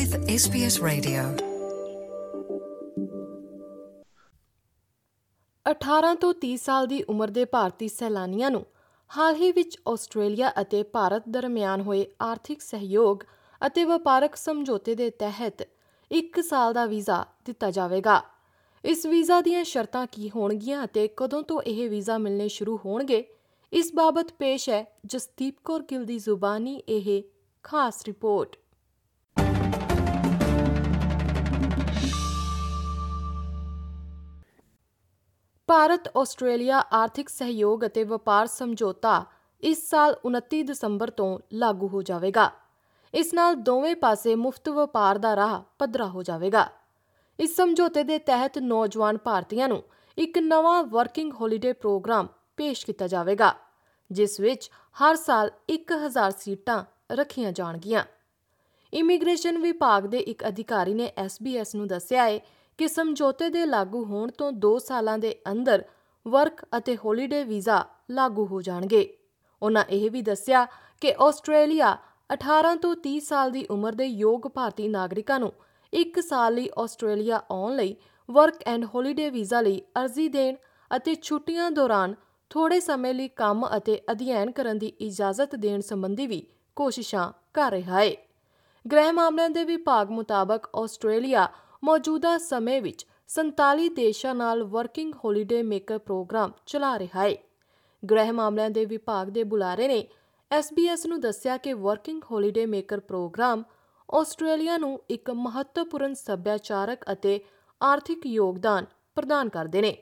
with SBS Radio. 18 ਤੋਂ 30 ਸਾਲ ਦੀ ਉਮਰ ਦੇ ਭਾਰਤੀ ਸੈਲਾਨੀਆਂ ਨੂੰ ਹਾਲ ਹੀ ਵਿੱਚ ਆਸਟ੍ਰੇਲੀਆ ਅਤੇ ਭਾਰਤ ਦਰਮਿਆਨ ਹੋਏ ਆਰਥਿਕ ਸਹਿਯੋਗ ਅਤੇ ਵਪਾਰਕ ਸਮਝੌਤੇ ਦੇ ਤਹਿਤ 1 ਸਾਲ ਦਾ ਵੀਜ਼ਾ ਦਿੱਤਾ ਜਾਵੇਗਾ। ਇਸ ਵੀਜ਼ਾ ਦੀਆਂ ਸ਼ਰਤਾਂ ਕੀ ਹੋਣਗੀਆਂ ਅਤੇ ਕਦੋਂ ਤੋਂ ਇਹ ਵੀਜ਼ਾ ਮਿਲਣੇ ਸ਼ੁਰੂ ਹੋਣਗੇ? ਇਸ ਬਾਬਤ ਪੇਸ਼ ਹੈ ਜਸਦੀਪ ਕੌਰ ਗਿੱਲ ਦੀ ਜ਼ੁਬਾਨੀ, ਇਹ ਖਾਸ ਰਿਪੋਰਟ। ਭਾਰਤ, ਆਸਟ੍ਰੇਲੀਆ ਆਰਥਿਕ ਸਹਿਯੋਗ ਅਤੇ ਵਪਾਰ ਸਮਝੌਤਾ ਇਸ ਸਾਲ 29 ਦਸੰਬਰ ਤੋਂ ਲਾਗੂ ਹੋ ਜਾਵੇਗਾ। ਇਸ ਨਾਲ ਦੋਵੇਂ ਪਾਸੇ ਮੁਫਤ ਵਪਾਰ ਦਾ ਰਾਹ ਪੱਧਰਾ ਹੋ ਜਾਵੇਗਾ। ਇਸ ਸਮਝੌਤੇ ਦੇ ਤਹਿਤ ਨੌਜਵਾਨ ਭਾਰਤੀਆਂ ਨੂੰ ਇੱਕ ਨਵਾਂ ਵਰਕਿੰਗ ਹੌਲੀਡੇ ਪ੍ਰੋਗਰਾਮ ਪੇਸ਼ ਕੀਤਾ ਜਾਵੇਗਾ, ਜਿਸ ਵਿੱਚ ਹਰ ਸਾਲ 1000 ਸੀਟਾਂ ਰੱਖੀਆਂ ਜਾਣਗੀਆਂ। ਇਮੀਗ੍ਰੇਸ਼ਨ ਵਿਭਾਗ ਦੇ ਇੱਕ ਅਧਿਕਾਰੀ ਨੇ SBS ਨੂੰ ਦੱਸਿਆ ਹੈ ਕਿ ਸਮਝੌਤੇ ਦੇ ਲਾਗੂ ਹੋਣ ਤੋਂ 2 ਸਾਲਾਂ ਦੇ ਅੰਦਰ ਵਰਕ ਅਤੇ ਹੌਲੀਡੇ ਵੀਜ਼ਾ ਲਾਗੂ ਹੋ ਜਾਣਗੇ। ਉਹਨਾਂ ਇਹ ਵੀ ਦੱਸਿਆ ਕਿ ਆਸਟ੍ਰੇਲੀਆ 18 ਤੋਂ 30 ਸਾਲ ਦੀ ਉਮਰ ਦੇ ਯੋਗ ਭਾਰਤੀ ਨਾਗਰਿਕਾਂ ਨੂੰ 1 ਸਾਲ ਲਈ ਆਸਟ੍ਰੇਲੀਆ ਆਉਣ ਲਈ ਵਰਕ ਐਂਡ ਹੌਲੀਡੇ ਵੀਜ਼ਾ ਲਈ ਅਰਜ਼ੀ ਦੇਣ ਅਤੇ ਛੁੱਟੀਆਂ ਦੌਰਾਨ ਥੋੜੇ ਸਮੇਂ ਲਈ ਕੰਮ ਅਤੇ ਅਧਿਐਨ ਕਰਨ ਦੀ ਇਜਾਜ਼ਤ ਦੇਣ ਸੰਬੰਧੀ ਵੀ ਕੋਸ਼ਿਸ਼ਾਂ ਕਰ ਰਿਹਾ ਹੈ। ਗ੍ਰਹਿ ਮਾਮਲਿਆਂ ਦੇ ਵਿਭਾਗ ਮੁਤਾਬਕ ਆਸਟ੍ਰੇਲੀਆ ਮੌਜੂਦਾ ਸਮੇਂ ਵਿੱਚ 47 ਦੇਸ਼ਾਂ ਨਾਲ ਵਰਕਿੰਗ ਹੌਲੀਡੇ ਮੇਕਰ ਪ੍ਰੋਗਰਾਮ ਚਲਾ ਰਿਹਾ ਹੈ ਗ੍ਰਹਿ ਮਾਮਲਿਆਂ ਦੇ ਵਿਭਾਗ ਦੇ ਬੁਲਾਰੇ ਨੇ SBS ਨੂੰ ਦੱਸਿਆ ਕਿ working holiday maker program Australia ਨੂੰ ਇੱਕ ਮਹੱਤਵਪੂਰਨ ਸੱਭਿਆਚਾਰਕ ਅਤੇ ਆਰਥਿਕ ਯੋਗਦਾਨ ਪ੍ਰਦਾਨ ਕਰਦੇ ਨੇ।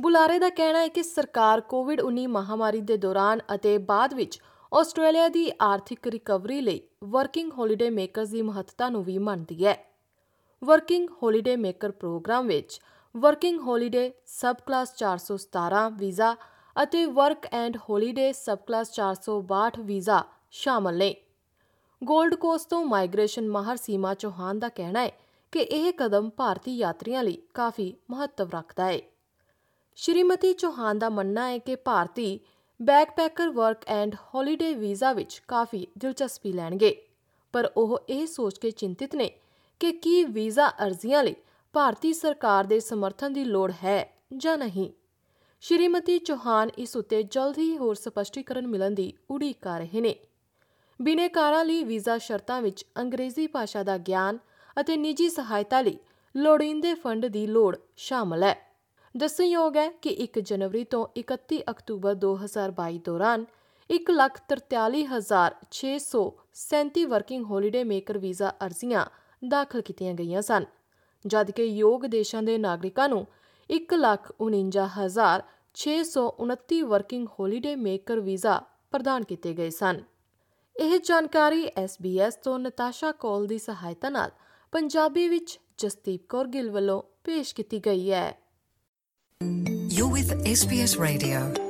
ਬੁਲਾਰੇ ਦਾ ਕਹਿਣਾ ਹੈ ਕਿ ਸਰਕਾਰ ਕੋਵਿਡ-19 ਮਹਾਮਾਰੀ ਦੇ ਦੌਰਾਨ ਅਤੇ ਬਾਅਦ ਵਿੱਚ ਆਸਟ੍ਰੇਲੀਆ ਦੀ ਆਰਥਿਕ ਰਿਕਵਰੀ ਲਈ ਵਰਕਿੰਗ ਹੌਲੀਡੇ ਮੇਕਰਸ ਦੀ ਮਹੱਤਤਾ ਨੂੰ ਵੀ ਮੰਨਦੀ ਹੈ। ਵਰਕਿੰਗ ਹੌਲੀਡੇ ਮੇਕਰ ਪ੍ਰੋਗਰਾਮ ਵਿੱਚ working holiday subclass 417 visa ਅਤੇ work and holiday subclass 462 visa ਸ਼ਾਮਲ ਨੇ। ਗੋਲਡ ਕੋਸਟ ਤੋਂ ਮਾਈਗ੍ਰੇਸ਼ਨ ਮਾਹਰ ਸੀਮਾ ਚੌਹਾਨ ਦਾ ਕਹਿਣਾ ਹੈ ਕਿ ਇਹ ਕਦਮ ਭਾਰਤੀ ਯਾਤਰੀਆਂ ਲਈ ਕਾਫੀ ਮਹੱਤਵ ਰੱਖਦਾ ਹੈ। ਸ਼੍ਰੀਮਤੀ ਚੌਹਾਨ ਦਾ ਮੰਨਣਾ ਹੈ ਕਿ ਭਾਰਤੀ backpacker work and holiday visa ਵਿੱਚ ਕਾਫੀ ਦਿਲਚਸਪੀ ਲੈਣਗੇ, ਪਰ ਉਹ ਇਹ ਸੋਚ ਕੇ ਚਿੰਤਿਤ ਨੇ ਕਿ ਕੀ ਵੀਜ਼ਾ ਅਰਜ਼ੀਆਂ ਲਈ ਭਾਰਤੀ ਸਰਕਾਰ ਦੇ ਸਮਰਥਨ ਦੀ ਲੋੜ ਹੈ ਜਾਂ ਨਹੀਂ। ਸ਼੍ਰੀਮਤੀ ਚੌਹਾਨ ਇਸ ਉੱਤੇ ਜਲਦ ਹੀ ਹੋਰ ਸਪਸ਼ਟੀਕਰਨ ਮਿਲਣ ਦੀ ਉਡੀਕ ਕਰ ਰਹੇ ਨੇ। ਬਿਨੇਕਾਰਾਂ ਲਈ ਵੀਜ਼ਾ ਸ਼ਰਤਾਂ ਵਿੱਚ ਅੰਗਰੇਜ਼ੀ ਭਾਸ਼ਾ ਦਾ ਗਿਆਨ ਅਤੇ ਨਿੱਜੀ ਸਹਾਇਤਾ ਲਈ ਲੋੜੀਂਦੇ ਫੰਡ ਦੀ ਲੋੜ ਸ਼ਾਮਲ ਹੈ। ਦੱਸਣਯੋਗ ਹੈ ਕਿ 1 ਜਨਵਰੀ ਤੋਂ 31 ਅਕਤੂਬਰ 2022 ਦੌਰਾਨ 1,43,637 ਵਰਕਿੰਗ ਹੌਲੀਡੇ ਮੇਕਰ ਵੀਜ਼ਾ ਅਰਜ਼ੀਆਂ ਦਾਖਲ ਕੀਤੀਆਂ ਗਈਆਂ ਸਨ। ਜਦਕਿ ਯੋਗ ਦੇਸ਼ਾਂ ਦੇ ਨਾਗਰਿਕਾਂ ਨੂੰ 1,49,629 ਵਰਕਿੰਗ ਹੌਲੀਡੇ ਮੇਕਰ ਵੀਜ਼ਾ ਪ੍ਰਦਾਨ ਕੀਤੇ ਗਏ ਸਨ। ਇਹ ਜਾਣਕਾਰੀ SBS ਤੋਂ ਨਤਾਸ਼ਾ ਕੋਲ ਦੀ ਸਹਾਇਤਾ ਨਾਲ ਪੰਜਾਬੀ ਵਿੱਚ ਜਸਦੀਪ ਕੌਰ ਗਿੱਲ ਵੱਲੋਂ ਪੇਸ਼ ਕੀਤੀ ਗਈ ਹੈ। You're with SBS Radio.